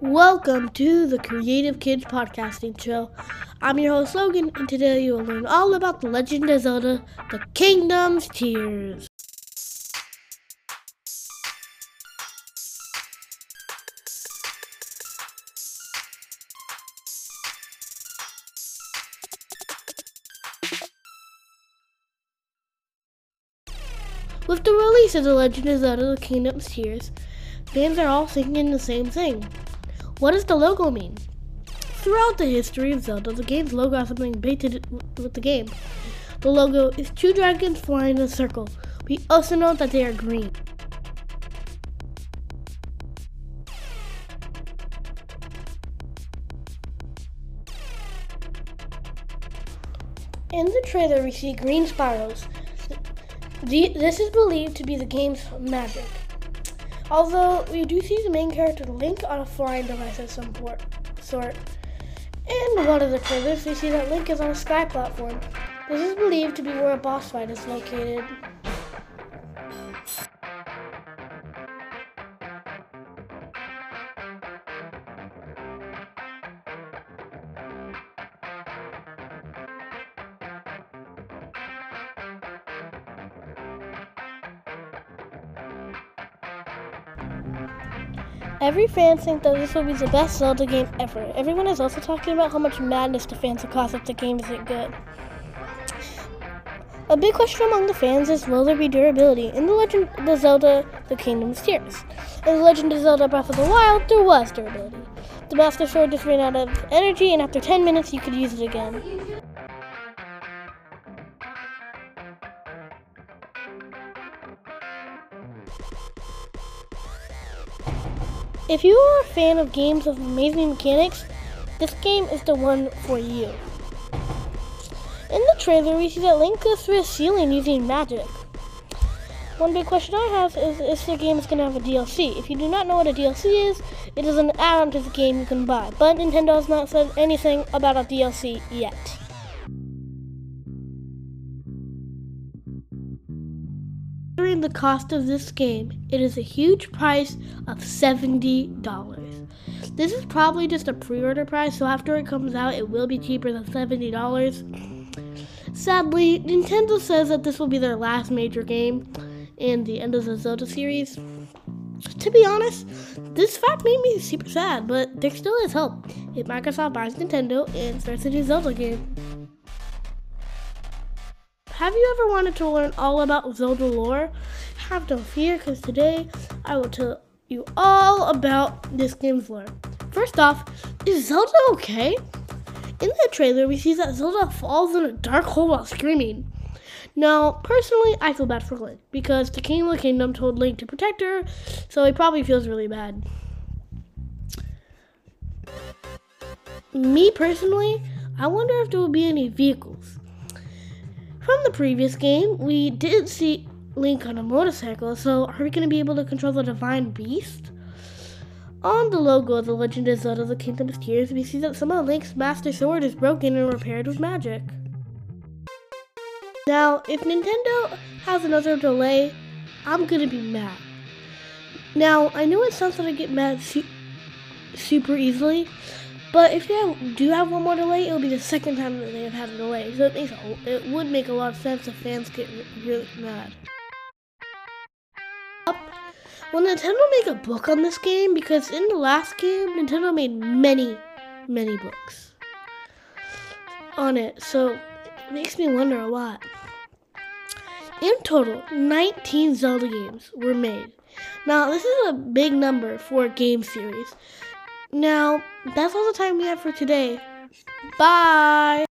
Welcome to the Creative Kids Podcasting Show. I'm your host Logan, and today you will learn all about The Legend of Zelda The Kingdom's Tears. With the release of The Legend of Zelda The Kingdom's Tears, fans are all thinking the same thing. What does the logo mean? Throughout the history of Zelda, the game's logo has something baited with the game. The logo is two dragons flying in a circle. We also know that they are green. In the trailer, we see green spirals. This is believed to be the game's magic. Although we do see the main character Link on a flying device of some sort. In one of the trailers, we see that Link is on a sky platform. This is believed to be where a boss fight is located. Every fan thinks that this will be the best Zelda game ever. Everyone is also talking about how much madness the fans will cause if the game isn't good. A big question among the fans is will there be durability? In The Legend of Zelda The Kingdom's Tears. In The Legend of Zelda Breath of the Wild, there was durability. The Master Sword just ran out of energy, and after 10 minutes, you could use it again. If you are a fan of games with amazing mechanics, this game is the one for you. In the trailer, we see that Link goes through a ceiling using magic. One big question I have is if the game is going to have a DLC. If you do not know what a DLC is, it is an add-on to the game you can buy. But Nintendo has not said anything about a DLC yet. The cost of this game, it is a huge price of $70. This is probably just a pre-order price, so after it comes out, it will be cheaper than $70. Sadly, Nintendo says that this will be their last major game in the end of the Zelda series. To be honest, this fact made me super sad, but there still is hope if Microsoft buys Nintendo and starts a new Zelda game. Have you ever wanted to learn all about Zelda lore? Have no fear, because today I will tell you all about this game's lore. First off, is Zelda okay? In the trailer, we see that Zelda falls in a dark hole while screaming. Now, personally, I feel bad for Link because the King of the Kingdom told Link to protect her, so he probably feels really bad. Me personally, I wonder if there will be any vehicles. From the previous game, we did see Link on a motorcycle, so are we going to be able to control the Divine Beast? On the logo of The Legend of Zelda The Kingdom of Tears, we see that some of Link's Master Sword is broken and repaired with magic. Now, if Nintendo has another delay, I'm going to be mad. Now, I know it sounds like I get mad su super easily, but if they do have one more delay, it'll be the second time that they have had a delay. So it, makes, it would make a lot of sense if fans get really mad. Will Nintendo make a book on this game? Because in the last game, Nintendo made many, many books on it. So it makes me wonder a lot. In total, 19 Zelda games were made. Now, this is a big number for a game series. Now, that's all the time we have for today. Bye!